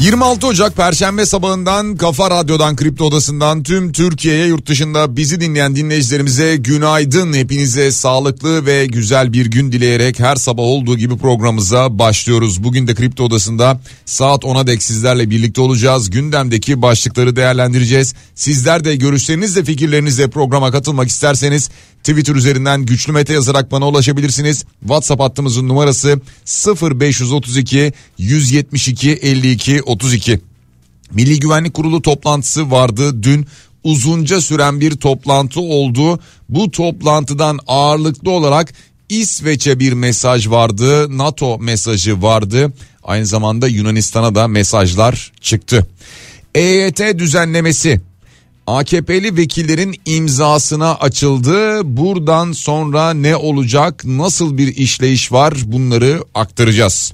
26 Ocak Perşembe sabahından Kafa Radyo'dan Kripto Odası'ndan tüm Türkiye'ye yurt dışında bizi dinleyen dinleyicilerimize günaydın. Hepinize sağlıklı ve güzel bir gün dileyerek her sabah olduğu gibi programımıza başlıyoruz. Bugün de Kripto Odası'nda saat 10'a dek sizlerle birlikte olacağız. Gündemdeki başlıkları değerlendireceğiz. Sizler de görüşlerinizle fikirlerinizle programa katılmak isterseniz Twitter üzerinden güçlü mete yazarak bana ulaşabilirsiniz. WhatsApp hattımızın numarası 0532 172 52 32. Milli Güvenlik Kurulu toplantısı vardı dün uzunca süren bir toplantı oldu. Bu toplantıdan ağırlıklı olarak İsveç'e bir mesaj vardı, NATO mesajı vardı. Aynı zamanda Yunanistan'a da mesajlar çıktı. EYT düzenlemesi AKP'li vekillerin imzasına açıldı. Buradan sonra ne olacak, nasıl bir işleyiş var bunları aktaracağız.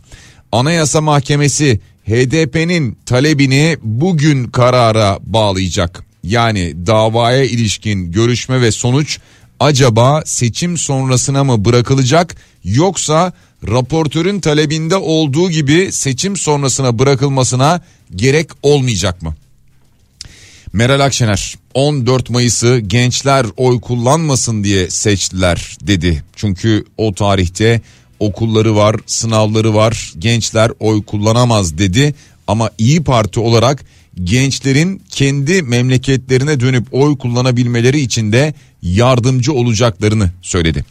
Anayasa Mahkemesi HDP'nin talebini bugün karara bağlayacak. Yani davaya ilişkin görüşme ve sonuç acaba seçim sonrasına mı bırakılacak yoksa raportörün talebinde olduğu gibi seçim sonrasına bırakılmasına gerek olmayacak mı? Meral Akşener 14 Mayıs'ı gençler oy kullanmasın diye seçtiler dedi. Çünkü o tarihte okulları var, sınavları var, gençler oy kullanamaz dedi. Ama İyi Parti olarak gençlerin kendi memleketlerine dönüp oy kullanabilmeleri için de yardımcı olacaklarını söyledi.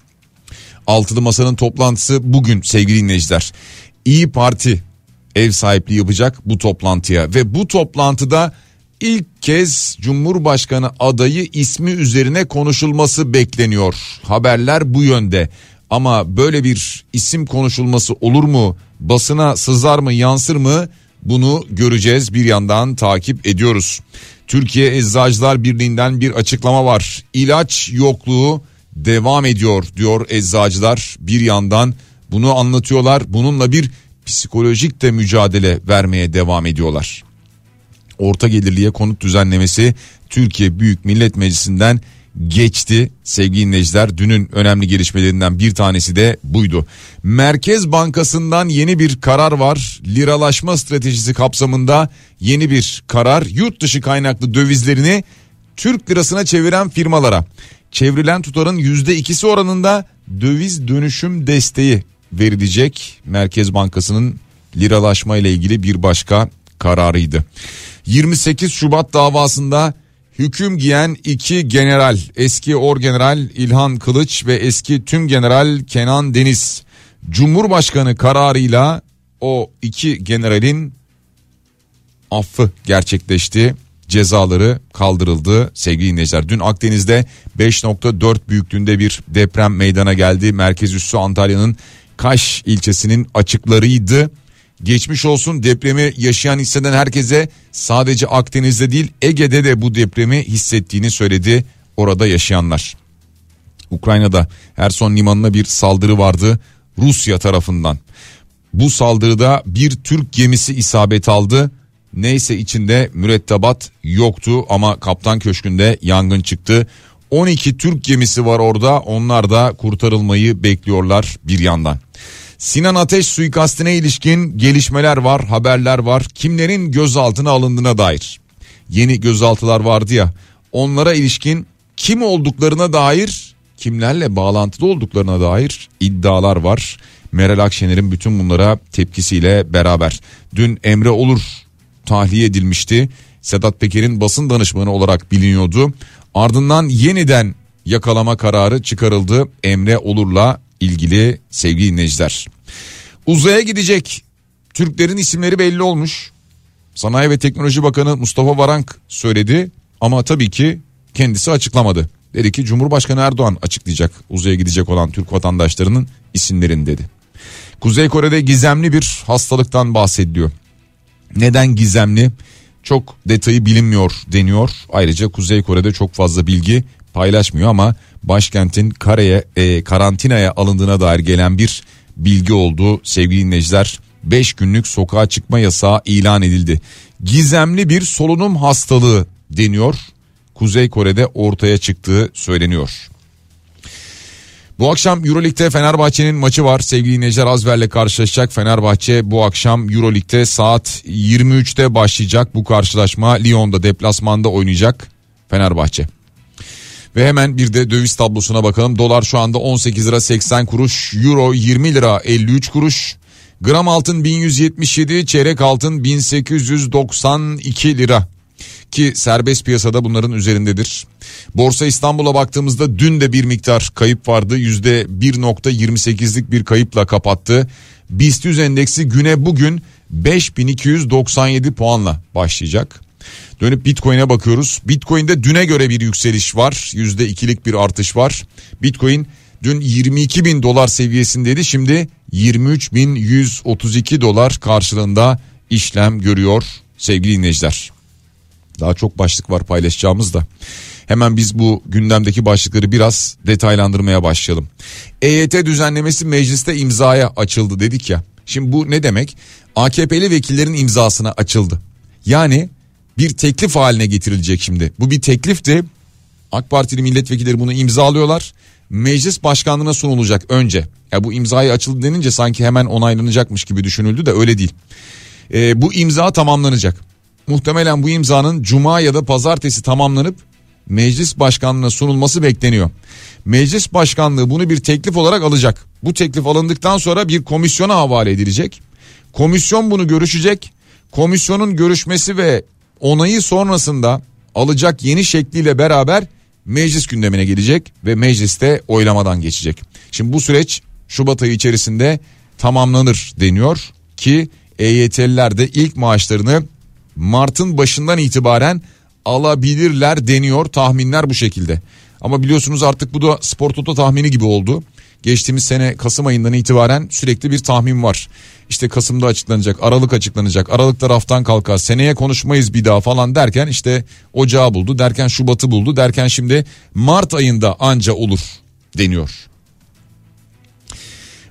Altılı Masa'nın toplantısı bugün sevgili dinleyiciler. İyi Parti ev sahipliği yapacak bu toplantıya ve bu toplantıda ilk kez Cumhurbaşkanı adayı ismi üzerine konuşulması bekleniyor. Haberler bu yönde. Ama böyle bir isim konuşulması olur mu? Basına sızar mı, yansır mı? Bunu göreceğiz. Bir yandan takip ediyoruz. Türkiye Eczacılar Birliği'nden bir açıklama var. İlaç yokluğu devam ediyor diyor eczacılar. Bir yandan bunu anlatıyorlar. Bununla bir psikolojik de mücadele vermeye devam ediyorlar orta gelirliye konut düzenlemesi Türkiye Büyük Millet Meclisi'nden geçti sevgili dinleyiciler. Dünün önemli gelişmelerinden bir tanesi de buydu. Merkez Bankası'ndan yeni bir karar var. Liralaşma stratejisi kapsamında yeni bir karar. Yurt dışı kaynaklı dövizlerini Türk lirasına çeviren firmalara çevrilen tutarın yüzde ikisi oranında döviz dönüşüm desteği verilecek. Merkez Bankası'nın liralaşma ile ilgili bir başka kararıydı. 28 Şubat davasında hüküm giyen iki general eski orgeneral İlhan Kılıç ve eski tüm general Kenan Deniz Cumhurbaşkanı kararıyla o iki generalin affı gerçekleşti cezaları kaldırıldı sevgili dinleyiciler. Dün Akdeniz'de 5.4 büyüklüğünde bir deprem meydana geldi. Merkez üssü Antalya'nın Kaş ilçesinin açıklarıydı. Geçmiş olsun depremi yaşayan hisseden herkese sadece Akdeniz'de değil Ege'de de bu depremi hissettiğini söyledi orada yaşayanlar. Ukrayna'da Herson limanına bir saldırı vardı Rusya tarafından. Bu saldırıda bir Türk gemisi isabet aldı. Neyse içinde mürettebat yoktu ama kaptan köşkünde yangın çıktı. 12 Türk gemisi var orada onlar da kurtarılmayı bekliyorlar bir yandan. Sinan Ateş suikastine ilişkin gelişmeler var, haberler var. Kimlerin gözaltına alındığına dair. Yeni gözaltılar vardı ya. Onlara ilişkin kim olduklarına dair, kimlerle bağlantılı olduklarına dair iddialar var. Meral Akşener'in bütün bunlara tepkisiyle beraber. Dün Emre Olur tahliye edilmişti. Sedat Peker'in basın danışmanı olarak biliniyordu. Ardından yeniden yakalama kararı çıkarıldı Emre Olur'la ilgili sevgili dinleyiciler. Uzaya gidecek Türklerin isimleri belli olmuş. Sanayi ve Teknoloji Bakanı Mustafa Varank söyledi ama tabii ki kendisi açıklamadı. Dedi ki Cumhurbaşkanı Erdoğan açıklayacak uzaya gidecek olan Türk vatandaşlarının isimlerini dedi. Kuzey Kore'de gizemli bir hastalıktan bahsediliyor. Neden gizemli? çok detayı bilinmiyor deniyor. Ayrıca Kuzey Kore'de çok fazla bilgi paylaşmıyor ama başkentin kareye e, karantinaya alındığına dair gelen bir bilgi oldu sevgili dinleyiciler. 5 günlük sokağa çıkma yasağı ilan edildi. Gizemli bir solunum hastalığı deniyor. Kuzey Kore'de ortaya çıktığı söyleniyor. Bu akşam Euroleague'de Fenerbahçe'nin maçı var. Sevgili dinleyiciler Azver'le karşılaşacak. Fenerbahçe bu akşam Euroleague'de saat 23'te başlayacak bu karşılaşma. Lyon'da deplasmanda oynayacak Fenerbahçe. Ve hemen bir de döviz tablosuna bakalım. Dolar şu anda 18 lira 80 kuruş, euro 20 lira 53 kuruş. Gram altın 1177, çeyrek altın 1892 lira ki serbest piyasada bunların üzerindedir. Borsa İstanbul'a baktığımızda dün de bir miktar kayıp vardı. Yüzde 1.28'lik bir kayıpla kapattı. BIST 100 endeksi güne bugün 5297 puanla başlayacak. Dönüp Bitcoin'e bakıyoruz. Bitcoin'de düne göre bir yükseliş var. Yüzde ikilik bir artış var. Bitcoin dün 22 bin dolar seviyesindeydi. Şimdi 23 bin 132 dolar karşılığında işlem görüyor sevgili dinleyiciler. Daha çok başlık var paylaşacağımız da. Hemen biz bu gündemdeki başlıkları biraz detaylandırmaya başlayalım. EYT düzenlemesi mecliste imzaya açıldı dedik ya. Şimdi bu ne demek? AKP'li vekillerin imzasına açıldı. Yani bir teklif haline getirilecek şimdi. Bu bir teklifti. AK Partili milletvekilleri bunu imzalıyorlar. Meclis başkanlığına sunulacak önce. Ya bu imzayı açıldı denince sanki hemen onaylanacakmış gibi düşünüldü de öyle değil. Ee, bu imza tamamlanacak. Muhtemelen bu imzanın cuma ya da pazartesi tamamlanıp meclis başkanlığına sunulması bekleniyor. Meclis başkanlığı bunu bir teklif olarak alacak. Bu teklif alındıktan sonra bir komisyona havale edilecek. Komisyon bunu görüşecek. Komisyonun görüşmesi ve onayı sonrasında alacak yeni şekliyle beraber meclis gündemine gelecek ve mecliste oylamadan geçecek. Şimdi bu süreç Şubat ayı içerisinde tamamlanır deniyor ki EYT'liler de ilk maaşlarını Mart'ın başından itibaren alabilirler deniyor tahminler bu şekilde. Ama biliyorsunuz artık bu da spor toto tahmini gibi oldu. Geçtiğimiz sene Kasım ayından itibaren sürekli bir tahmin var. İşte Kasım'da açıklanacak, Aralık açıklanacak, Aralık'ta raftan kalkar, seneye konuşmayız bir daha falan derken işte Ocağı buldu, derken Şubat'ı buldu, derken şimdi Mart ayında anca olur deniyor.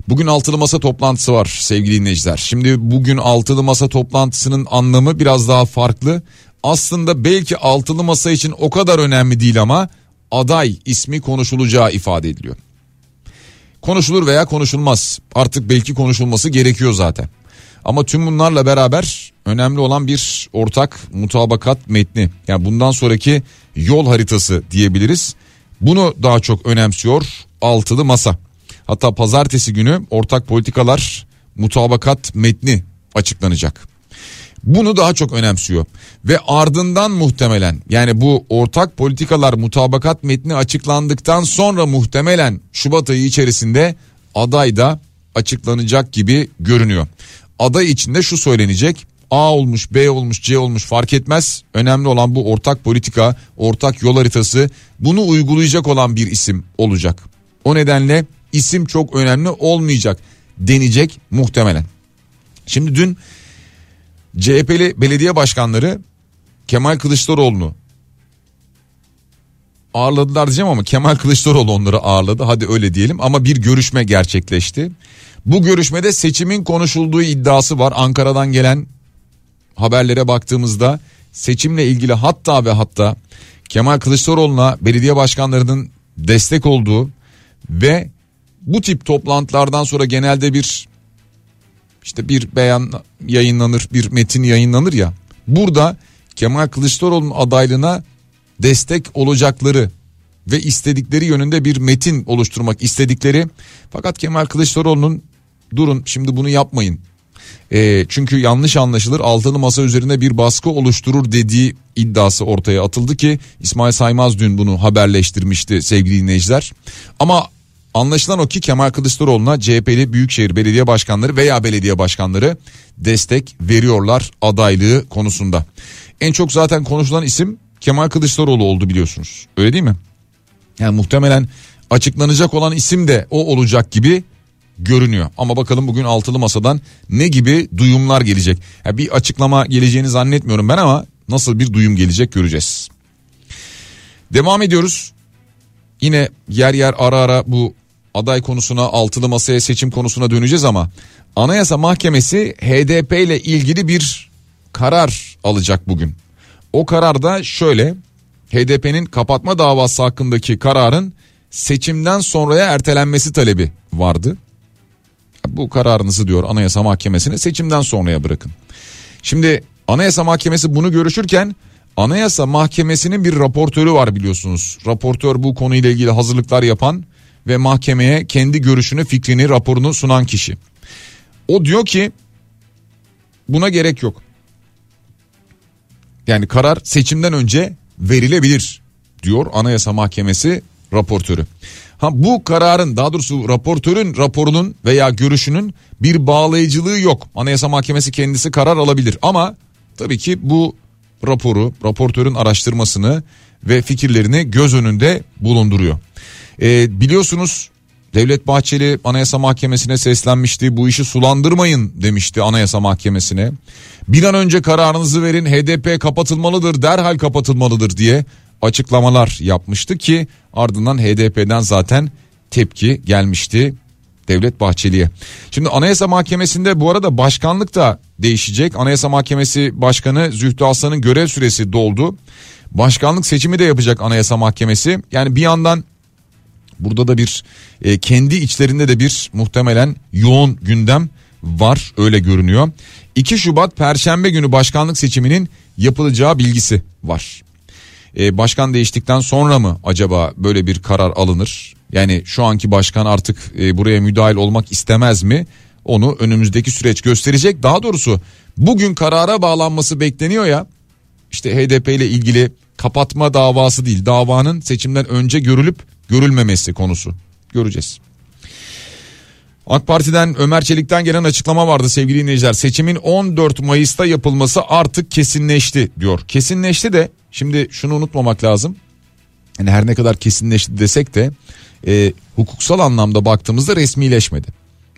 Bugün altılı masa toplantısı var sevgili dinleyiciler. Şimdi bugün altılı masa toplantısının anlamı biraz daha farklı. Aslında belki altılı masa için o kadar önemli değil ama aday ismi konuşulacağı ifade ediliyor. Konuşulur veya konuşulmaz. Artık belki konuşulması gerekiyor zaten. Ama tüm bunlarla beraber önemli olan bir ortak mutabakat metni. Yani bundan sonraki yol haritası diyebiliriz. Bunu daha çok önemsiyor altılı masa. Hatta pazartesi günü ortak politikalar mutabakat metni açıklanacak. Bunu daha çok önemsiyor ve ardından muhtemelen yani bu ortak politikalar mutabakat metni açıklandıktan sonra muhtemelen Şubat ayı içerisinde aday da açıklanacak gibi görünüyor. Aday içinde şu söylenecek A olmuş B olmuş C olmuş fark etmez. Önemli olan bu ortak politika ortak yol haritası bunu uygulayacak olan bir isim olacak. O nedenle isim çok önemli olmayacak denecek muhtemelen. Şimdi dün CHP'li belediye başkanları Kemal Kılıçdaroğlu'nu ağırladılar diyeceğim ama Kemal Kılıçdaroğlu onları ağırladı hadi öyle diyelim ama bir görüşme gerçekleşti. Bu görüşmede seçimin konuşulduğu iddiası var Ankara'dan gelen haberlere baktığımızda seçimle ilgili hatta ve hatta Kemal Kılıçdaroğlu'na belediye başkanlarının destek olduğu ve bu tip toplantılardan sonra genelde bir işte bir beyan yayınlanır bir metin yayınlanır ya. Burada Kemal Kılıçdaroğlu'nun adaylığına destek olacakları ve istedikleri yönünde bir metin oluşturmak istedikleri. Fakat Kemal Kılıçdaroğlu'nun durun şimdi bunu yapmayın. E, çünkü yanlış anlaşılır altılı masa üzerinde bir baskı oluşturur dediği iddiası ortaya atıldı ki İsmail Saymaz dün bunu haberleştirmişti sevgili dinleyiciler. Ama Anlaşılan o ki Kemal Kılıçdaroğlu'na CHP'li Büyükşehir Belediye Başkanları veya belediye başkanları destek veriyorlar adaylığı konusunda. En çok zaten konuşulan isim Kemal Kılıçdaroğlu oldu biliyorsunuz. Öyle değil mi? Yani muhtemelen açıklanacak olan isim de o olacak gibi görünüyor. Ama bakalım bugün altılı masadan ne gibi duyumlar gelecek. Yani bir açıklama geleceğini zannetmiyorum ben ama Nasıl bir duyum gelecek göreceğiz. Devam ediyoruz. Yine yer yer ara ara bu aday konusuna altılı masaya seçim konusuna döneceğiz ama Anayasa Mahkemesi HDP ile ilgili bir karar alacak bugün. O karar da şöyle HDP'nin kapatma davası hakkındaki kararın seçimden sonraya ertelenmesi talebi vardı. Bu kararınızı diyor Anayasa Mahkemesi'ne seçimden sonraya bırakın. Şimdi Anayasa Mahkemesi bunu görüşürken Anayasa Mahkemesi'nin bir raportörü var biliyorsunuz. Raportör bu konuyla ilgili hazırlıklar yapan ve mahkemeye kendi görüşünü, fikrini, raporunu sunan kişi. O diyor ki buna gerek yok. Yani karar seçimden önce verilebilir diyor Anayasa Mahkemesi raportörü. Ha bu kararın daha doğrusu raportörün raporunun veya görüşünün bir bağlayıcılığı yok. Anayasa Mahkemesi kendisi karar alabilir ama tabii ki bu raporu, raportörün araştırmasını ve fikirlerini göz önünde bulunduruyor. Ee, biliyorsunuz Devlet Bahçeli Anayasa Mahkemesi'ne seslenmişti. Bu işi sulandırmayın demişti Anayasa Mahkemesi'ne. Bir an önce kararınızı verin HDP kapatılmalıdır derhal kapatılmalıdır diye açıklamalar yapmıştı ki ardından HDP'den zaten tepki gelmişti Devlet Bahçeli'ye. Şimdi Anayasa Mahkemesi'nde bu arada başkanlık da değişecek. Anayasa Mahkemesi Başkanı Zühtü Aslan'ın görev süresi doldu. Başkanlık seçimi de yapacak Anayasa Mahkemesi. Yani bir yandan burada da bir e, kendi içlerinde de bir muhtemelen yoğun gündem var öyle görünüyor. 2 Şubat Perşembe günü başkanlık seçiminin yapılacağı bilgisi var. E, başkan değiştikten sonra mı acaba böyle bir karar alınır? Yani şu anki başkan artık e, buraya müdahil olmak istemez mi? Onu önümüzdeki süreç gösterecek. Daha doğrusu bugün karara bağlanması bekleniyor ya. İşte HDP ile ilgili kapatma davası değil davanın seçimden önce görülüp görülmemesi konusu. Göreceğiz. AK Parti'den Ömer Çelik'ten gelen açıklama vardı sevgili dinleyiciler. Seçimin 14 Mayıs'ta yapılması artık kesinleşti diyor. Kesinleşti de şimdi şunu unutmamak lazım. Yani her ne kadar kesinleşti desek de e, hukuksal anlamda baktığımızda resmileşmedi.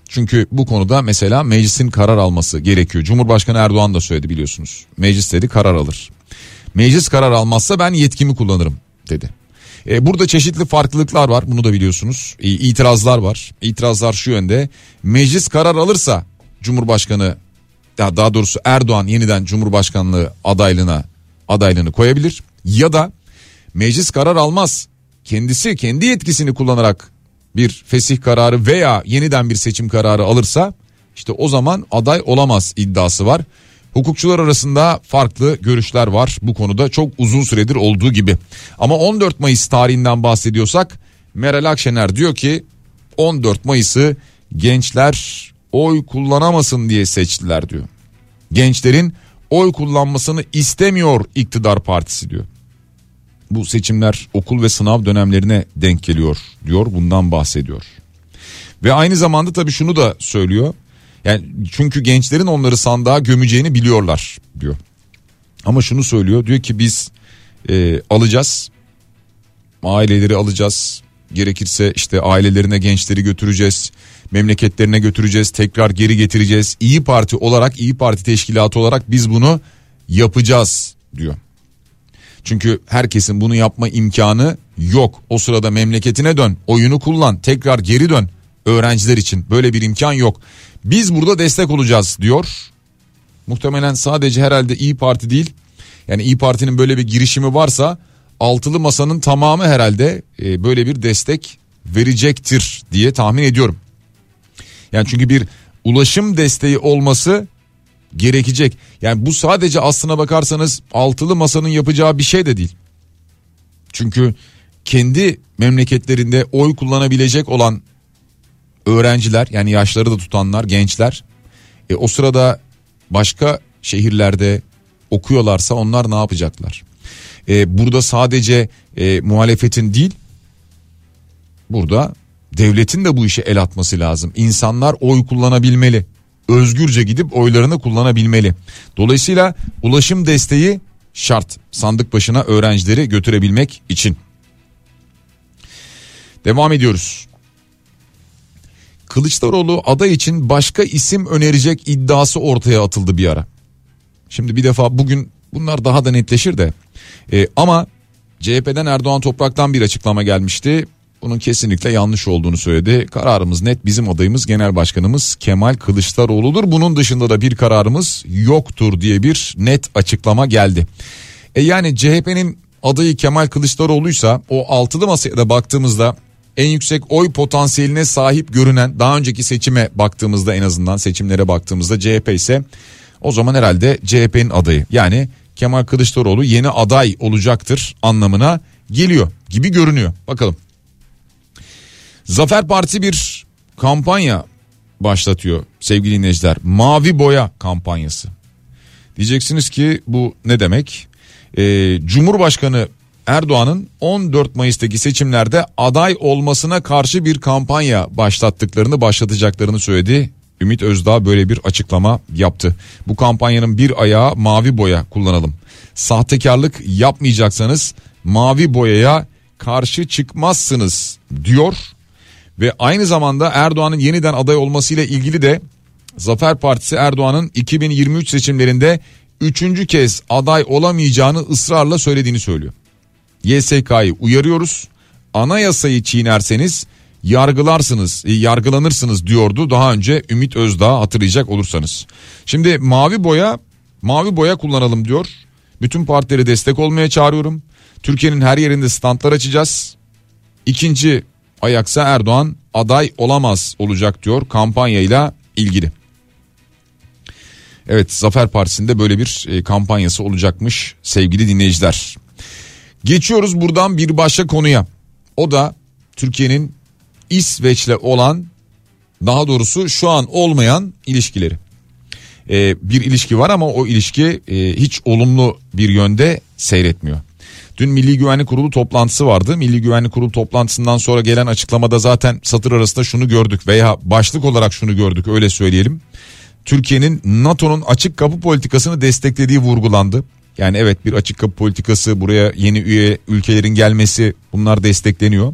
Çünkü bu konuda mesela meclisin karar alması gerekiyor. Cumhurbaşkanı Erdoğan da söyledi biliyorsunuz. Meclis dedi karar alır. Meclis karar almazsa ben yetkimi kullanırım dedi. E, burada çeşitli farklılıklar var bunu da biliyorsunuz. E, itirazlar var. İtirazlar şu yönde. Meclis karar alırsa Cumhurbaşkanı ya daha doğrusu Erdoğan yeniden Cumhurbaşkanlığı adaylığına adaylığını koyabilir ya da meclis karar almaz. Kendisi kendi yetkisini kullanarak bir fesih kararı veya yeniden bir seçim kararı alırsa işte o zaman aday olamaz iddiası var. Hukukçular arasında farklı görüşler var bu konuda çok uzun süredir olduğu gibi. Ama 14 Mayıs tarihinden bahsediyorsak Meral Akşener diyor ki 14 Mayıs'ı gençler oy kullanamasın diye seçtiler diyor. Gençlerin oy kullanmasını istemiyor iktidar partisi diyor. Bu seçimler okul ve sınav dönemlerine denk geliyor diyor bundan bahsediyor. Ve aynı zamanda tabii şunu da söylüyor. Yani çünkü gençlerin onları sandığa gömeceğini biliyorlar diyor. Ama şunu söylüyor diyor ki biz e, alacağız aileleri alacağız gerekirse işte ailelerine gençleri götüreceğiz memleketlerine götüreceğiz tekrar geri getireceğiz İyi Parti olarak İyi Parti teşkilatı olarak biz bunu yapacağız diyor. Çünkü herkesin bunu yapma imkanı yok. O sırada memleketine dön, oyunu kullan, tekrar geri dön. Öğrenciler için böyle bir imkan yok. Biz burada destek olacağız diyor. Muhtemelen sadece herhalde İyi Parti değil. Yani İyi Parti'nin böyle bir girişimi varsa altılı masanın tamamı herhalde e, böyle bir destek verecektir diye tahmin ediyorum. Yani çünkü bir ulaşım desteği olması gerekecek. Yani bu sadece aslına bakarsanız altılı masanın yapacağı bir şey de değil. Çünkü kendi memleketlerinde oy kullanabilecek olan öğrenciler yani yaşları da tutanlar gençler e, o sırada başka şehirlerde okuyorlarsa onlar ne yapacaklar? E, burada sadece e, muhalefetin değil burada devletin de bu işe el atması lazım. İnsanlar oy kullanabilmeli. Özgürce gidip oylarını kullanabilmeli. Dolayısıyla ulaşım desteği şart sandık başına öğrencileri götürebilmek için. Devam ediyoruz. Kılıçdaroğlu aday için başka isim önerecek iddiası ortaya atıldı bir ara. Şimdi bir defa bugün Bunlar daha da netleşir de. E, ama CHP'den Erdoğan Toprak'tan bir açıklama gelmişti. Bunun kesinlikle yanlış olduğunu söyledi. Kararımız net bizim adayımız Genel Başkanımız Kemal Kılıçdaroğlu'dur. Bunun dışında da bir kararımız yoktur diye bir net açıklama geldi. E yani CHP'nin adayı Kemal Kılıçdaroğlu'ysa o altılı masaya da baktığımızda en yüksek oy potansiyeline sahip görünen daha önceki seçime baktığımızda en azından seçimlere baktığımızda CHP ise o zaman herhalde CHP'nin adayı yani Kemal Kılıçdaroğlu yeni aday olacaktır anlamına geliyor gibi görünüyor. Bakalım. Zafer Partisi bir kampanya başlatıyor sevgili dinleyiciler. Mavi boya kampanyası. Diyeceksiniz ki bu ne demek? Ee, Cumhurbaşkanı Erdoğan'ın 14 Mayıs'taki seçimlerde aday olmasına karşı bir kampanya başlattıklarını başlatacaklarını söyledi. Ümit Özdağ böyle bir açıklama yaptı. Bu kampanyanın bir ayağı mavi boya kullanalım. Sahtekarlık yapmayacaksanız mavi boyaya karşı çıkmazsınız diyor. Ve aynı zamanda Erdoğan'ın yeniden aday olmasıyla ilgili de Zafer Partisi Erdoğan'ın 2023 seçimlerinde üçüncü kez aday olamayacağını ısrarla söylediğini söylüyor. YSK'yı uyarıyoruz. Anayasayı çiğnerseniz yargılarsınız, e, yargılanırsınız diyordu daha önce Ümit Özdağ hatırlayacak olursanız. Şimdi mavi boya, mavi boya kullanalım diyor. Bütün partileri destek olmaya çağırıyorum. Türkiye'nin her yerinde standlar açacağız. İkinci ayaksa Erdoğan aday olamaz olacak diyor kampanyayla ilgili. Evet Zafer Partisi'nde böyle bir e, kampanyası olacakmış sevgili dinleyiciler. Geçiyoruz buradan bir başka konuya. O da Türkiye'nin İsveç'le olan daha doğrusu şu an olmayan ilişkileri. Ee, bir ilişki var ama o ilişki e, hiç olumlu bir yönde seyretmiyor. Dün Milli Güvenlik Kurulu toplantısı vardı. Milli Güvenlik Kurulu toplantısından sonra gelen açıklamada zaten satır arasında şunu gördük veya başlık olarak şunu gördük öyle söyleyelim. Türkiye'nin NATO'nun açık kapı politikasını desteklediği vurgulandı. Yani evet bir açık kapı politikası buraya yeni üye ülkelerin gelmesi bunlar destekleniyor.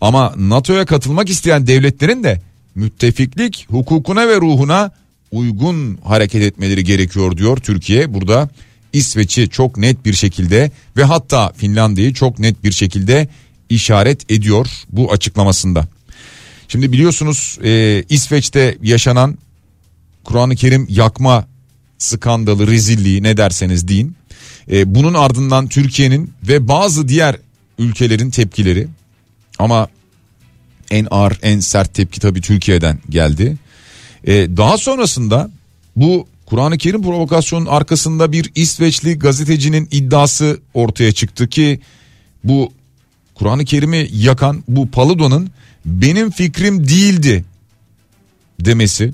Ama NATO'ya katılmak isteyen devletlerin de müttefiklik hukukuna ve ruhuna uygun hareket etmeleri gerekiyor diyor Türkiye. Burada İsveç'i çok net bir şekilde ve hatta Finlandiya'yı çok net bir şekilde işaret ediyor bu açıklamasında. Şimdi biliyorsunuz e, İsveç'te yaşanan Kur'an-ı Kerim yakma skandalı, rezilliği ne derseniz deyin. E, bunun ardından Türkiye'nin ve bazı diğer ülkelerin tepkileri ama en ağır en sert tepki tabii Türkiye'den geldi. E, daha sonrasında bu Kur'an-ı Kerim provokasyonun arkasında bir İsveçli gazetecinin iddiası ortaya çıktı ki bu Kur'an-ı Kerim'i yakan bu Paludo'nun benim fikrim değildi demesi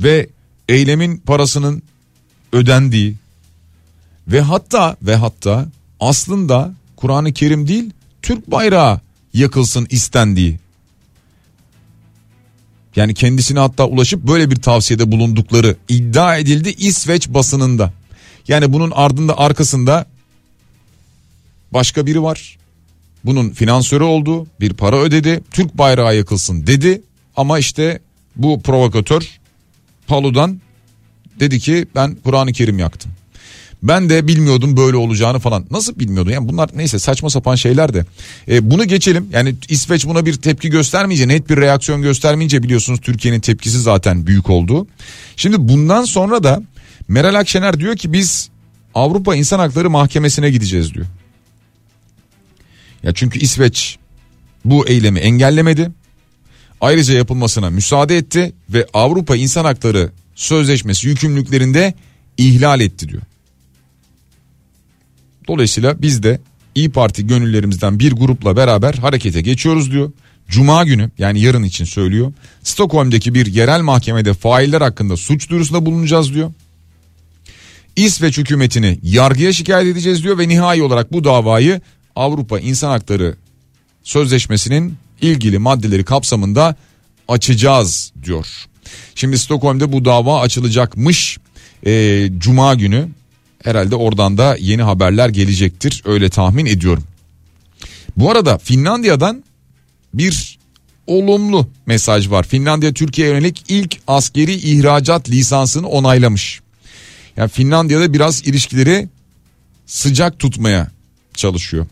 ve eylemin parasının ödendiği ve hatta ve hatta aslında Kur'an-ı Kerim değil Türk bayrağı yakılsın istendiği. Yani kendisine hatta ulaşıp böyle bir tavsiyede bulundukları iddia edildi İsveç basınında. Yani bunun ardında arkasında başka biri var. Bunun finansörü oldu, bir para ödedi, Türk bayrağı yakılsın dedi ama işte bu provokatör Palu'dan dedi ki ben Kur'an-ı Kerim yaktım. Ben de bilmiyordum böyle olacağını falan. Nasıl bilmiyordun? Yani bunlar neyse saçma sapan şeyler de. E, bunu geçelim. Yani İsveç buna bir tepki göstermeyince, net bir reaksiyon göstermeyince biliyorsunuz Türkiye'nin tepkisi zaten büyük oldu. Şimdi bundan sonra da Meral Akşener diyor ki biz Avrupa İnsan Hakları Mahkemesi'ne gideceğiz diyor. Ya çünkü İsveç bu eylemi engellemedi. Ayrıca yapılmasına müsaade etti ve Avrupa İnsan Hakları Sözleşmesi yükümlülüklerinde ihlal etti diyor. Dolayısıyla biz de İyi Parti gönüllerimizden bir grupla beraber harekete geçiyoruz diyor. Cuma günü yani yarın için söylüyor. Stockholm'deki bir yerel mahkemede failler hakkında suç duyurusunda bulunacağız diyor. İsveç hükümetini yargıya şikayet edeceğiz diyor ve nihai olarak bu davayı Avrupa İnsan Hakları Sözleşmesi'nin ilgili maddeleri kapsamında açacağız diyor. Şimdi Stockholm'de bu dava açılacakmış e, Cuma günü herhalde oradan da yeni haberler gelecektir öyle tahmin ediyorum. Bu arada Finlandiya'dan bir olumlu mesaj var. Finlandiya Türkiye'ye yönelik ilk askeri ihracat lisansını onaylamış. Yani Finlandiya'da biraz ilişkileri sıcak tutmaya çalışıyor.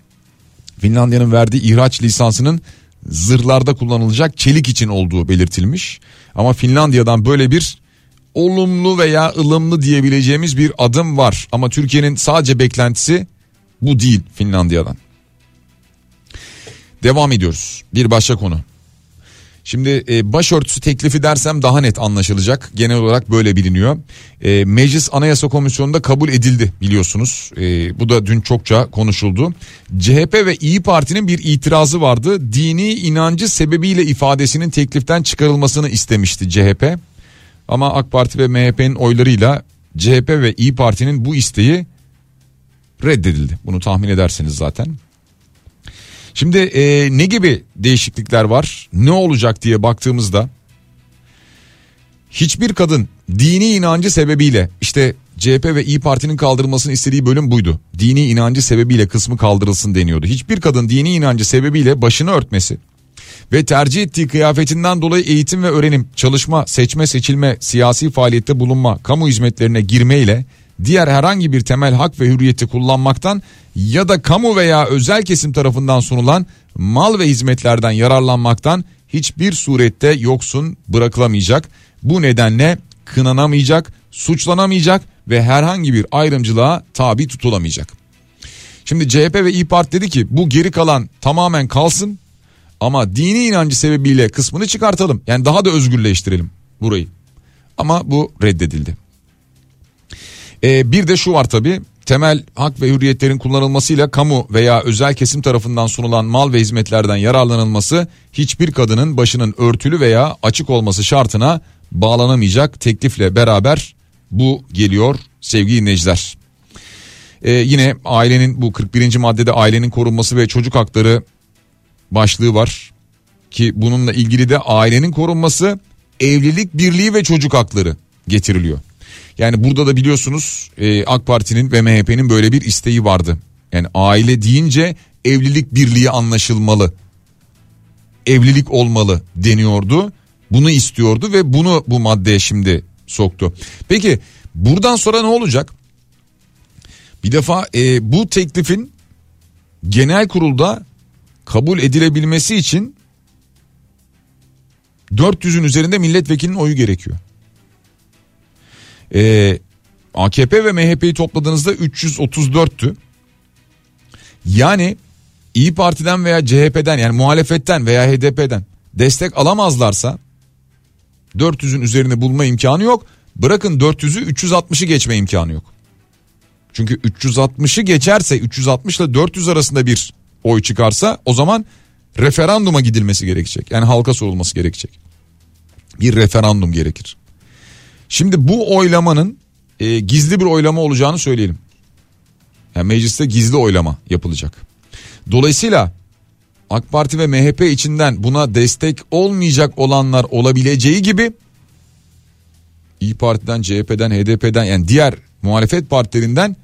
Finlandiya'nın verdiği ihraç lisansının zırhlarda kullanılacak çelik için olduğu belirtilmiş. Ama Finlandiya'dan böyle bir olumlu veya ılımlı diyebileceğimiz bir adım var. Ama Türkiye'nin sadece beklentisi bu değil Finlandiya'dan. Devam ediyoruz. Bir başka konu. Şimdi e, başörtüsü teklifi dersem daha net anlaşılacak. Genel olarak böyle biliniyor. E, Meclis Anayasa Komisyonu'nda kabul edildi biliyorsunuz. E, bu da dün çokça konuşuldu. CHP ve İyi Parti'nin bir itirazı vardı. Dini inancı sebebiyle ifadesinin tekliften çıkarılmasını istemişti CHP. Ama AK Parti ve MHP'nin oylarıyla CHP ve İyi Parti'nin bu isteği reddedildi. Bunu tahmin ederseniz zaten. Şimdi e, ne gibi değişiklikler var? Ne olacak diye baktığımızda hiçbir kadın dini inancı sebebiyle işte CHP ve İyi Parti'nin kaldırılmasını istediği bölüm buydu. Dini inancı sebebiyle kısmı kaldırılsın deniyordu. Hiçbir kadın dini inancı sebebiyle başını örtmesi ve tercih ettiği kıyafetinden dolayı eğitim ve öğrenim, çalışma, seçme, seçilme, siyasi faaliyette bulunma, kamu hizmetlerine girmeyle diğer herhangi bir temel hak ve hürriyeti kullanmaktan ya da kamu veya özel kesim tarafından sunulan mal ve hizmetlerden yararlanmaktan hiçbir surette yoksun bırakılamayacak. Bu nedenle kınanamayacak, suçlanamayacak ve herhangi bir ayrımcılığa tabi tutulamayacak. Şimdi CHP ve İYİ Parti dedi ki bu geri kalan tamamen kalsın ama dini inancı sebebiyle kısmını çıkartalım. Yani daha da özgürleştirelim burayı. Ama bu reddedildi. Ee, bir de şu var tabi temel hak ve hürriyetlerin kullanılmasıyla kamu veya özel kesim tarafından sunulan mal ve hizmetlerden yararlanılması hiçbir kadının başının örtülü veya açık olması şartına bağlanamayacak teklifle beraber bu geliyor sevgili dinleyiciler. Ee, yine ailenin bu 41. maddede ailenin korunması ve çocuk hakları başlığı var ki bununla ilgili de ailenin korunması evlilik birliği ve çocuk hakları getiriliyor. Yani burada da biliyorsunuz e, AK Parti'nin ve MHP'nin böyle bir isteği vardı. Yani aile deyince evlilik birliği anlaşılmalı. Evlilik olmalı deniyordu. Bunu istiyordu ve bunu bu maddeye şimdi soktu. Peki buradan sonra ne olacak? Bir defa e, bu teklifin genel kurulda kabul edilebilmesi için 400'ün üzerinde milletvekilinin oyu gerekiyor. Ee, AKP ve MHP'yi topladığınızda 334'tü. Yani İyi Parti'den veya CHP'den yani muhalefetten veya HDP'den destek alamazlarsa 400'ün üzerine bulma imkanı yok. Bırakın 400'ü 360'ı geçme imkanı yok. Çünkü 360'ı geçerse 360 ile 400 arasında bir oy çıkarsa o zaman referanduma gidilmesi gerekecek. Yani halka sorulması gerekecek. Bir referandum gerekir. Şimdi bu oylamanın e, gizli bir oylama olacağını söyleyelim. Yani mecliste gizli oylama yapılacak. Dolayısıyla AK Parti ve MHP içinden buna destek olmayacak olanlar olabileceği gibi İyi Parti'den, CHP'den, HDP'den yani diğer muhalefet partilerinden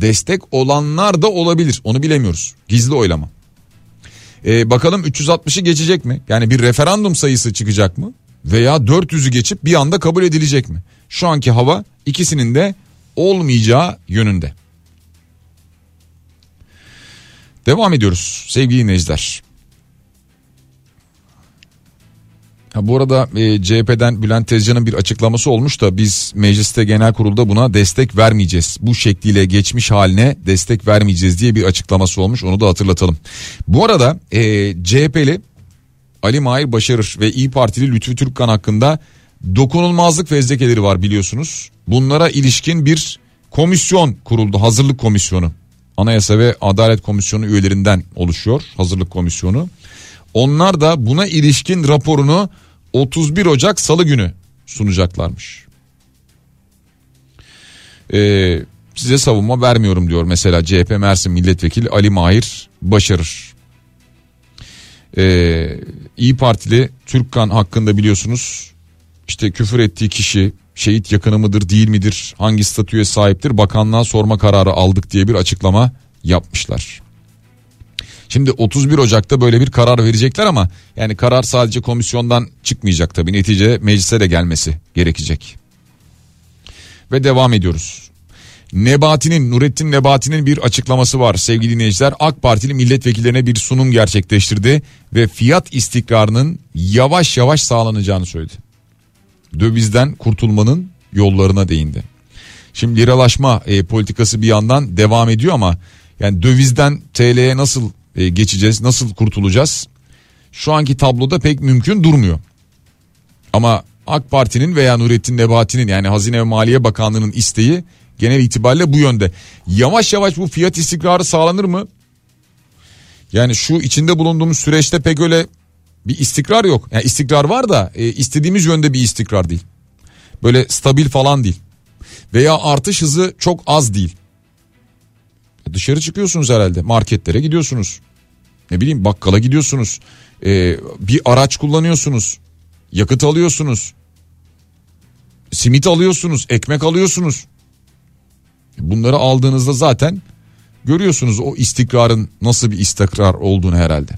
destek olanlar da olabilir. Onu bilemiyoruz. Gizli oylama. Ee, bakalım 360'ı geçecek mi? Yani bir referandum sayısı çıkacak mı? Veya 400'ü geçip bir anda kabul edilecek mi? Şu anki hava ikisinin de olmayacağı yönünde. Devam ediyoruz sevgili dinleyiciler. Ha, bu arada e, CHP'den Bülent Tezcan'ın bir açıklaması olmuş da biz mecliste genel kurulda buna destek vermeyeceğiz. Bu şekliyle geçmiş haline destek vermeyeceğiz diye bir açıklaması olmuş onu da hatırlatalım. Bu arada e, CHP'li Ali Mahir Başarır ve İyi Partili Lütfü Türkkan hakkında dokunulmazlık fezlekeleri var biliyorsunuz. Bunlara ilişkin bir komisyon kuruldu hazırlık komisyonu. Anayasa ve Adalet Komisyonu üyelerinden oluşuyor hazırlık komisyonu. Onlar da buna ilişkin raporunu 31 Ocak Salı günü sunacaklarmış. Ee, size savunma vermiyorum diyor mesela CHP Mersin Milletvekili Ali Mahir Başarır. Ee, İyi Partili Türkkan hakkında biliyorsunuz işte küfür ettiği kişi şehit yakını mıdır değil midir hangi statüye sahiptir bakanlığa sorma kararı aldık diye bir açıklama yapmışlar. Şimdi 31 Ocak'ta böyle bir karar verecekler ama yani karar sadece komisyondan çıkmayacak tabii netice meclise de gelmesi gerekecek. Ve devam ediyoruz. Nebati'nin Nurettin Nebati'nin bir açıklaması var sevgili dinleyiciler. AK Partili milletvekillerine bir sunum gerçekleştirdi ve fiyat istikrarının yavaş yavaş sağlanacağını söyledi. Dövizden kurtulmanın yollarına değindi. Şimdi liralaşma e, politikası bir yandan devam ediyor ama yani dövizden TL'ye nasıl e, geçeceğiz, nasıl kurtulacağız? Şu anki tabloda pek mümkün durmuyor. Ama AK Parti'nin veya Nurettin Nebati'nin yani Hazine ve Maliye Bakanlığı'nın isteği genel itibariyle bu yönde. Yavaş yavaş bu fiyat istikrarı sağlanır mı? Yani şu içinde bulunduğumuz süreçte pek öyle bir istikrar yok. Yani istikrar var da e, istediğimiz yönde bir istikrar değil. Böyle stabil falan değil. Veya artış hızı çok az değil. Dışarı çıkıyorsunuz herhalde marketlere gidiyorsunuz. Ne bileyim bakkala gidiyorsunuz. Ee, bir araç kullanıyorsunuz. Yakıt alıyorsunuz. Simit alıyorsunuz. Ekmek alıyorsunuz. Bunları aldığınızda zaten görüyorsunuz o istikrarın nasıl bir istikrar olduğunu herhalde.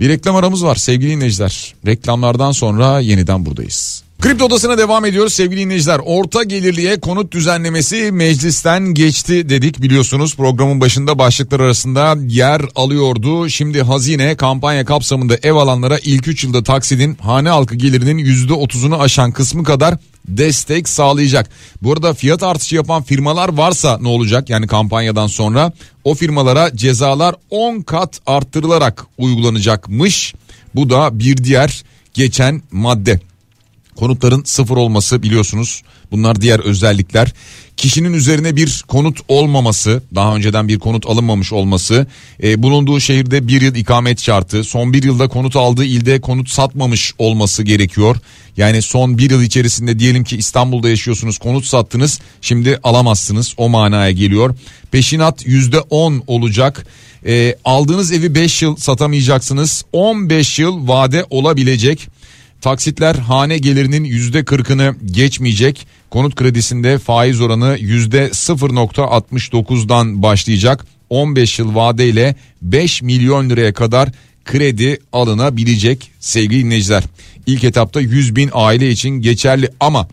Bir reklam aramız var sevgili dinleyiciler. Reklamlardan sonra yeniden buradayız. Kripto odasına devam ediyoruz sevgili dinleyiciler. Orta gelirliye konut düzenlemesi meclisten geçti dedik biliyorsunuz. Programın başında başlıklar arasında yer alıyordu. Şimdi hazine kampanya kapsamında ev alanlara ilk 3 yılda taksidin hane halkı gelirinin %30'unu aşan kısmı kadar destek sağlayacak. Bu arada fiyat artışı yapan firmalar varsa ne olacak yani kampanyadan sonra o firmalara cezalar 10 kat arttırılarak uygulanacakmış. Bu da bir diğer geçen madde. Konutların sıfır olması biliyorsunuz bunlar diğer özellikler. Kişinin üzerine bir konut olmaması daha önceden bir konut alınmamış olması e, bulunduğu şehirde bir yıl ikamet şartı son bir yılda konut aldığı ilde konut satmamış olması gerekiyor. Yani son bir yıl içerisinde diyelim ki İstanbul'da yaşıyorsunuz konut sattınız şimdi alamazsınız o manaya geliyor. Peşinat yüzde on olacak. E, aldığınız evi 5 yıl satamayacaksınız 15 yıl vade olabilecek. Taksitler hane gelirinin yüzde kırkını geçmeyecek. Konut kredisinde faiz oranı yüzde 0.69'dan başlayacak. 15 yıl vadeyle 5 milyon liraya kadar kredi alınabilecek sevgili dinleyiciler. İlk etapta 100 bin aile için geçerli ama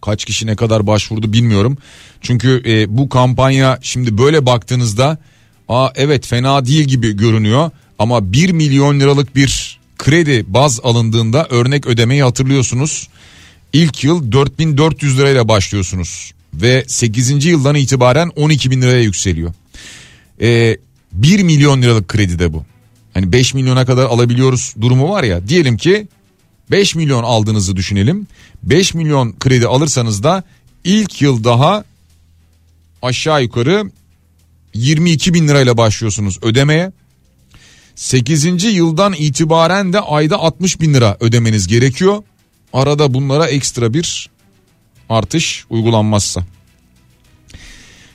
kaç kişi ne kadar başvurdu bilmiyorum. Çünkü e, bu kampanya şimdi böyle baktığınızda aa evet fena değil gibi görünüyor ama 1 milyon liralık bir kredi baz alındığında örnek ödemeyi hatırlıyorsunuz. İlk yıl 4400 lirayla başlıyorsunuz ve 8. yıldan itibaren 12 bin liraya yükseliyor. Ee, 1 milyon liralık kredi de bu. Hani 5 milyona kadar alabiliyoruz durumu var ya diyelim ki 5 milyon aldığınızı düşünelim. 5 milyon kredi alırsanız da ilk yıl daha aşağı yukarı 22 bin lirayla başlıyorsunuz ödemeye. 8. yıldan itibaren de ayda 60 bin lira ödemeniz gerekiyor. Arada bunlara ekstra bir artış uygulanmazsa.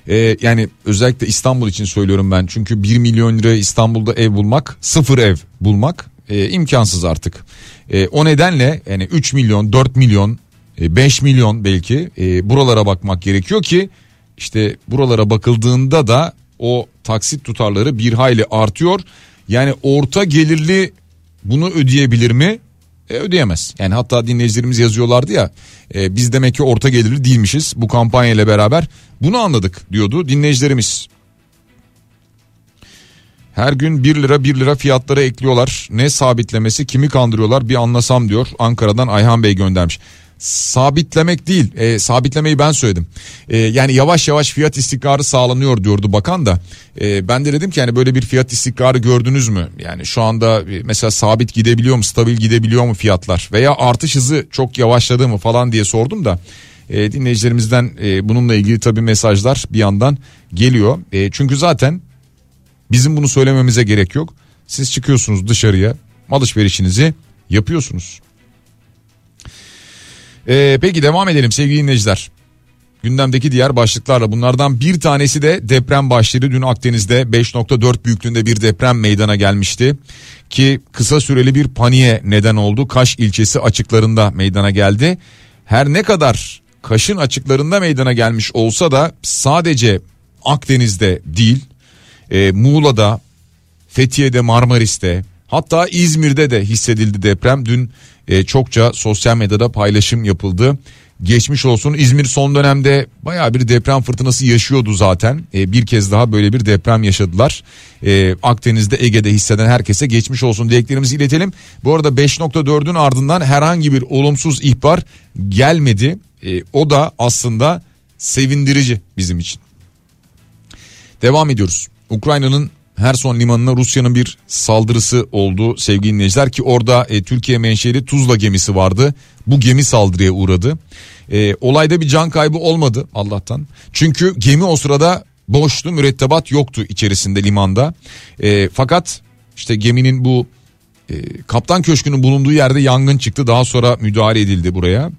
Ee, yani özellikle İstanbul için söylüyorum ben. Çünkü 1 milyon lira İstanbul'da ev bulmak, sıfır ev bulmak e, imkansız artık. E, o nedenle yani 3 milyon, 4 milyon, e, 5 milyon belki e, buralara bakmak gerekiyor ki işte buralara bakıldığında da o taksit tutarları bir hayli artıyor. Yani orta gelirli bunu ödeyebilir mi? E, ödeyemez. Yani hatta dinleyicilerimiz yazıyorlardı ya e, biz demek ki orta gelirli değilmişiz bu kampanya ile beraber bunu anladık diyordu dinleyicilerimiz. Her gün 1 lira 1 lira fiyatlara ekliyorlar. Ne sabitlemesi kimi kandırıyorlar bir anlasam diyor. Ankara'dan Ayhan Bey göndermiş sabitlemek değil e, sabitlemeyi ben söyledim. E, yani yavaş yavaş fiyat istikrarı sağlanıyor diyordu bakan da. E, ben de dedim ki yani böyle bir fiyat istikrarı gördünüz mü? Yani şu anda mesela sabit gidebiliyor mu stabil gidebiliyor mu fiyatlar? Veya artış hızı çok yavaşladı mı falan diye sordum da e, dinleyicilerimizden e, bununla ilgili tabi mesajlar bir yandan geliyor. E, çünkü zaten bizim bunu söylememize gerek yok. Siz çıkıyorsunuz dışarıya alışverişinizi yapıyorsunuz ee, peki devam edelim sevgili dinleyiciler. Gündemdeki diğer başlıklarla bunlardan bir tanesi de deprem başladı. Dün Akdeniz'de 5.4 büyüklüğünde bir deprem meydana gelmişti. Ki kısa süreli bir paniğe neden oldu. Kaş ilçesi açıklarında meydana geldi. Her ne kadar Kaş'ın açıklarında meydana gelmiş olsa da sadece Akdeniz'de değil e, Muğla'da, Fethiye'de, Marmaris'te hatta İzmir'de de hissedildi deprem. Dün e, çokça sosyal medyada paylaşım yapıldı. geçmiş olsun. İzmir son dönemde baya bir deprem fırtınası yaşıyordu zaten. E, bir kez daha böyle bir deprem yaşadılar. E, Akdeniz'de Ege'de hisseden herkese geçmiş olsun dileklerimizi iletelim. Bu arada 5.4'ün ardından herhangi bir olumsuz ihbar gelmedi. E, o da aslında sevindirici bizim için. Devam ediyoruz. Ukrayna'nın Herson limanına Rusya'nın bir saldırısı oldu sevgili dinleyiciler ki orada e, Türkiye menşeli Tuzla gemisi vardı. Bu gemi saldırıya uğradı. E, olayda bir can kaybı olmadı Allah'tan. Çünkü gemi o sırada boştu mürettebat yoktu içerisinde limanda. E, fakat işte geminin bu e, kaptan köşkünün bulunduğu yerde yangın çıktı daha sonra müdahale edildi buraya.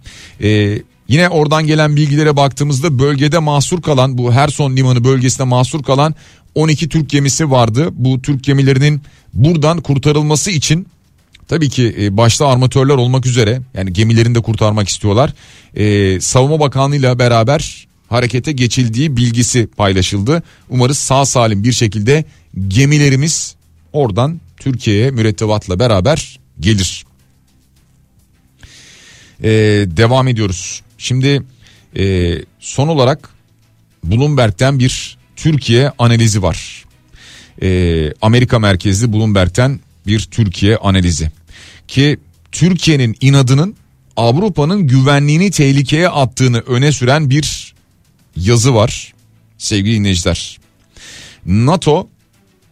E, Yine oradan gelen bilgilere baktığımızda bölgede mahsur kalan bu Herson limanı bölgesinde mahsur kalan 12 Türk gemisi vardı. Bu Türk gemilerinin buradan kurtarılması için tabii ki e, başta armatörler olmak üzere yani gemilerini de kurtarmak istiyorlar. Ee, Savunma Bakanlığı ile beraber harekete geçildiği bilgisi paylaşıldı. Umarız sağ salim bir şekilde gemilerimiz oradan Türkiye'ye mürettebatla beraber gelir. Ee, devam ediyoruz. Şimdi e, son olarak Bloomberg'ten bir Türkiye analizi var. E, Amerika merkezli Bloomberg'ten bir Türkiye analizi. Ki Türkiye'nin inadının Avrupa'nın güvenliğini tehlikeye attığını öne süren bir yazı var sevgili dinleyiciler. NATO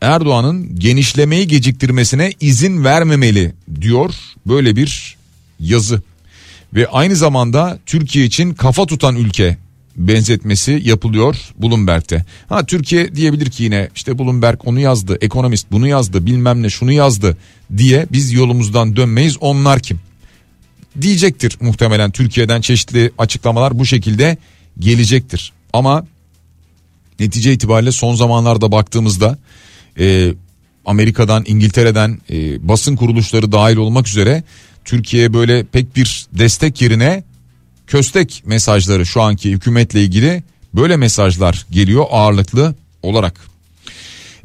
Erdoğan'ın genişlemeyi geciktirmesine izin vermemeli diyor böyle bir yazı ve aynı zamanda Türkiye için kafa tutan ülke benzetmesi yapılıyor Bloomberg'te. Ha Türkiye diyebilir ki yine işte Bloomberg onu yazdı, ekonomist bunu yazdı, bilmem ne şunu yazdı diye biz yolumuzdan dönmeyiz. Onlar kim? Diyecektir muhtemelen Türkiye'den çeşitli açıklamalar bu şekilde gelecektir. Ama netice itibariyle son zamanlarda baktığımızda e, Amerika'dan, İngiltere'den e, basın kuruluşları dahil olmak üzere Türkiye'ye böyle pek bir destek yerine köstek mesajları şu anki hükümetle ilgili böyle mesajlar geliyor ağırlıklı olarak.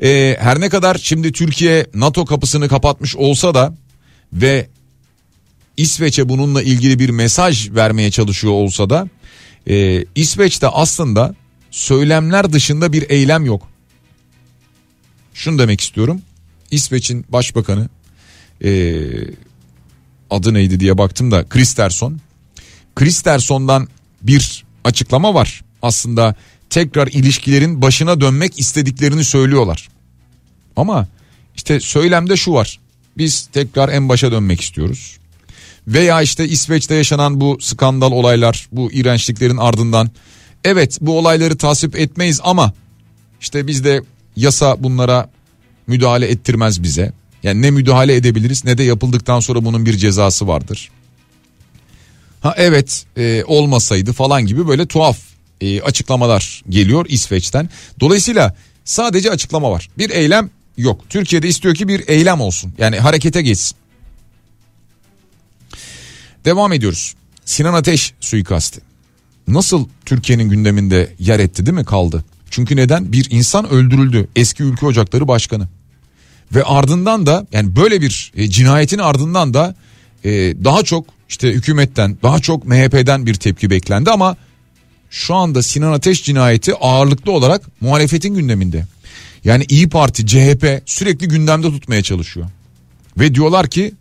Ee, her ne kadar şimdi Türkiye NATO kapısını kapatmış olsa da ve İsveç'e bununla ilgili bir mesaj vermeye çalışıyor olsa da e, İsveç'te aslında söylemler dışında bir eylem yok. Şunu demek istiyorum. İsveç'in başbakanı e, adı neydi diye baktım da Kristersson. Kristersson'dan bir açıklama var. Aslında tekrar ilişkilerin başına dönmek istediklerini söylüyorlar. Ama işte söylemde şu var. Biz tekrar en başa dönmek istiyoruz. Veya işte İsveç'te yaşanan bu skandal olaylar, bu iğrençliklerin ardından evet bu olayları tasvip etmeyiz ama işte biz de yasa bunlara müdahale ettirmez bize. Yani ne müdahale edebiliriz ne de yapıldıktan sonra bunun bir cezası vardır. Ha evet e, olmasaydı falan gibi böyle tuhaf e, açıklamalar geliyor İsveç'ten. Dolayısıyla sadece açıklama var. Bir eylem yok. Türkiye'de istiyor ki bir eylem olsun. Yani harekete geçsin. Devam ediyoruz. Sinan Ateş suikasti. Nasıl Türkiye'nin gündeminde yer etti değil mi kaldı? Çünkü neden? Bir insan öldürüldü. Eski Ülke Ocakları Başkanı. Ve ardından da yani böyle bir e, cinayetin ardından da e, daha çok işte hükümetten daha çok MHP'den bir tepki beklendi ama şu anda Sinan Ateş cinayeti ağırlıklı olarak muhalefetin gündeminde. Yani İyi Parti, CHP sürekli gündemde tutmaya çalışıyor. Ve diyorlar ki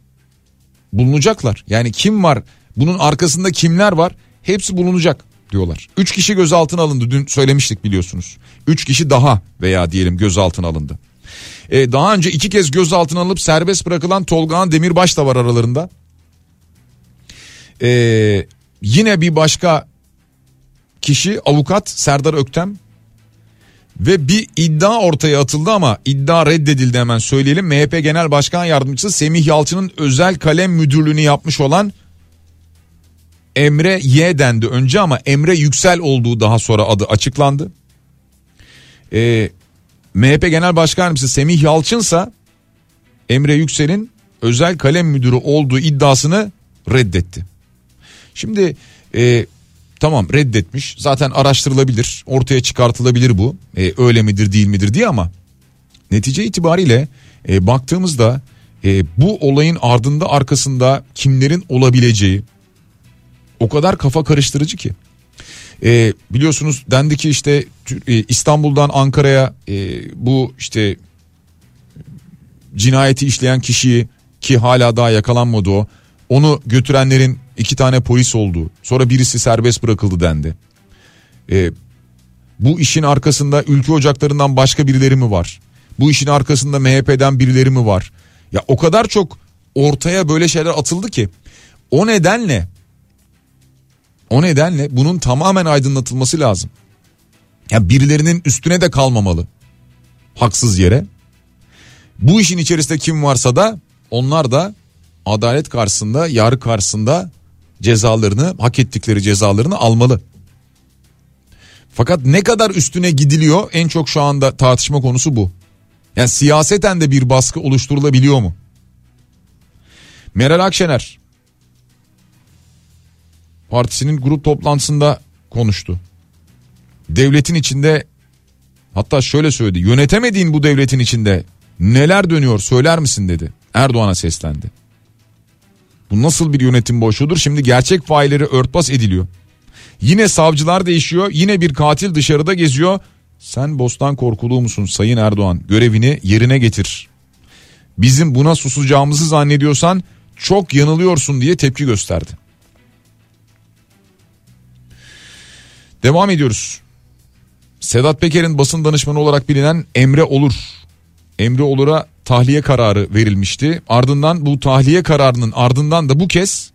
bulunacaklar. Yani kim var? Bunun arkasında kimler var? Hepsi bulunacak diyorlar. Üç kişi gözaltına alındı dün söylemiştik biliyorsunuz. Üç kişi daha veya diyelim gözaltına alındı. Ee, daha önce iki kez gözaltına alınıp serbest bırakılan Tolgahan Demirbaş da var aralarında. Ee, yine bir başka kişi avukat Serdar Öktem ve bir iddia ortaya atıldı ama iddia reddedildi hemen söyleyelim. MHP Genel Başkan Yardımcısı Semih Yalçın'ın özel kalem müdürlüğünü yapmış olan Emre Y dendi önce ama Emre Yüksel olduğu daha sonra adı açıklandı. Ee, MHP Genel Başkan Yardımcısı Semih Yalçınsa Emre Yüksel'in özel kalem müdürü olduğu iddiasını reddetti. Şimdi e, tamam reddetmiş zaten araştırılabilir ortaya çıkartılabilir bu e, öyle midir değil midir diye ama netice itibariyle e, baktığımızda e, bu olayın ardında arkasında kimlerin olabileceği O kadar kafa karıştırıcı ki. E, biliyorsunuz dendi ki işte e, İstanbul'dan Ankara'ya e, bu işte cinayeti işleyen kişiyi ki hala daha yakalanmadı o. Onu götürenlerin iki tane polis olduğu sonra birisi serbest bırakıldı dendi. E, bu işin arkasında ülke ocaklarından başka birileri mi var? Bu işin arkasında MHP'den birileri mi var? Ya o kadar çok ortaya böyle şeyler atıldı ki o nedenle o nedenle bunun tamamen aydınlatılması lazım. Ya birilerinin üstüne de kalmamalı. Haksız yere. Bu işin içerisinde kim varsa da onlar da adalet karşısında, yargı karşısında cezalarını, hak ettikleri cezalarını almalı. Fakat ne kadar üstüne gidiliyor en çok şu anda tartışma konusu bu. Yani siyaseten de bir baskı oluşturulabiliyor mu? Meral Akşener partisinin grup toplantısında konuştu. Devletin içinde hatta şöyle söyledi yönetemediğin bu devletin içinde neler dönüyor söyler misin dedi. Erdoğan'a seslendi. Bu nasıl bir yönetim boşluğudur şimdi gerçek failleri örtbas ediliyor. Yine savcılar değişiyor yine bir katil dışarıda geziyor. Sen bostan korkuluğu musun Sayın Erdoğan görevini yerine getir. Bizim buna susacağımızı zannediyorsan çok yanılıyorsun diye tepki gösterdi. Devam ediyoruz. Sedat Peker'in basın danışmanı olarak bilinen Emre Olur. Emre Olur'a tahliye kararı verilmişti. Ardından bu tahliye kararının ardından da bu kez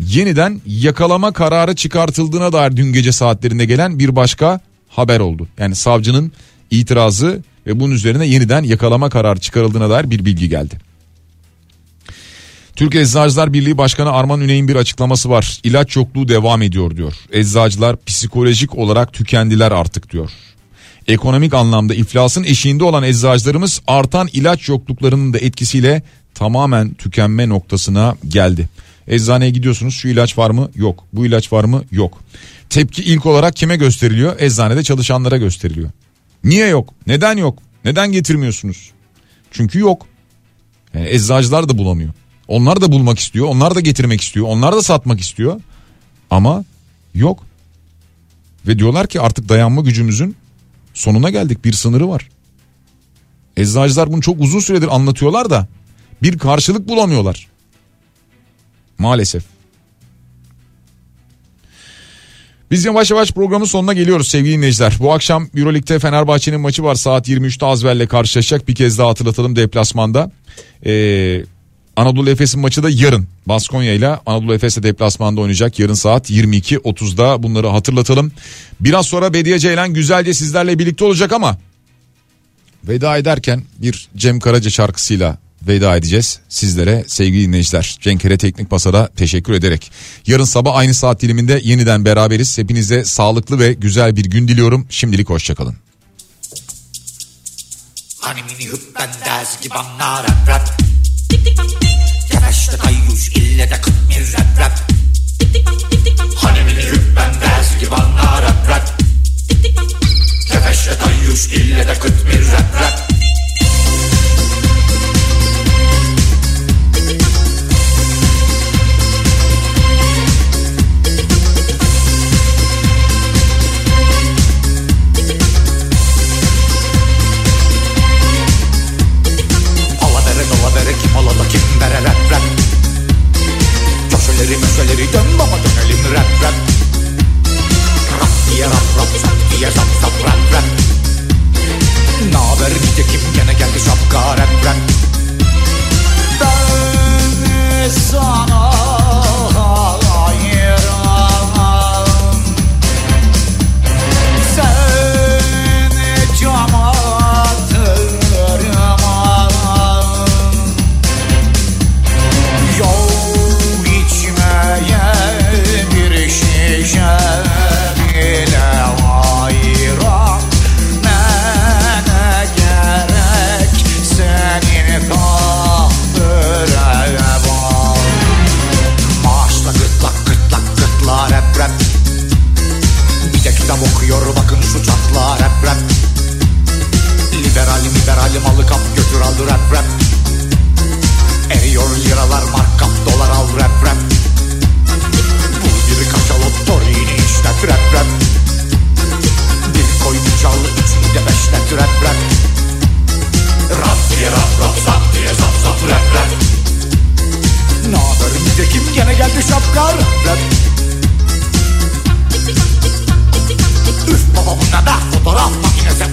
yeniden yakalama kararı çıkartıldığına dair dün gece saatlerinde gelen bir başka haber oldu. Yani savcının itirazı ve bunun üzerine yeniden yakalama kararı çıkarıldığına dair bir bilgi geldi. Türkiye Eczacılar Birliği Başkanı Arman Üney'in bir açıklaması var. İlaç yokluğu devam ediyor diyor. Eczacılar psikolojik olarak tükendiler artık diyor. Ekonomik anlamda iflasın eşiğinde olan eczacılarımız artan ilaç yokluklarının da etkisiyle tamamen tükenme noktasına geldi. Eczaneye gidiyorsunuz şu ilaç var mı? Yok. Bu ilaç var mı? Yok. Tepki ilk olarak kime gösteriliyor? Eczanede çalışanlara gösteriliyor. Niye yok? Neden yok? Neden getirmiyorsunuz? Çünkü yok. Yani eczacılar da bulamıyor. Onlar da bulmak istiyor, onlar da getirmek istiyor, onlar da satmak istiyor. Ama yok. Ve diyorlar ki artık dayanma gücümüzün sonuna geldik. Bir sınırı var. Eczacılar bunu çok uzun süredir anlatıyorlar da bir karşılık bulamıyorlar. Maalesef. Biz yavaş yavaş programın sonuna geliyoruz sevgili dinleyiciler. Bu akşam Euroleague'de Fenerbahçe'nin maçı var. Saat 23'te Azvel'le karşılaşacak. Bir kez daha hatırlatalım deplasmanda. Ee, Anadolu Efes'in maçı da yarın. Baskonya ile Anadolu Efes'e deplasmanda oynayacak. Yarın saat 22.30'da bunları hatırlatalım. Biraz sonra Bediye Ceylan güzelce sizlerle birlikte olacak ama veda ederken bir Cem Karaca şarkısıyla veda edeceğiz sizlere sevgili dinleyiciler. Cenkere Teknik Pasa'da teşekkür ederek. Yarın sabah aynı saat diliminde yeniden beraberiz. Hepinize sağlıklı ve güzel bir gün diliyorum. Şimdilik hoşçakalın. Hani mini hüppen ders gibi rap rap. Tereşte kayyuş ille de kıt mir rap rap. Hani mini hüppen ders gibi rap rap. Tereşte kayyuş ille de kıt mir rap rap. Köşeleri möşeleri dön baba dönelim rap rap. Rap diye rap rap sap diye zap zap rap rap. Naber nitekim gene geldi şapka rap rap. Ben sana şapkar rap Üf baba bunda da fotoğraf makinesi.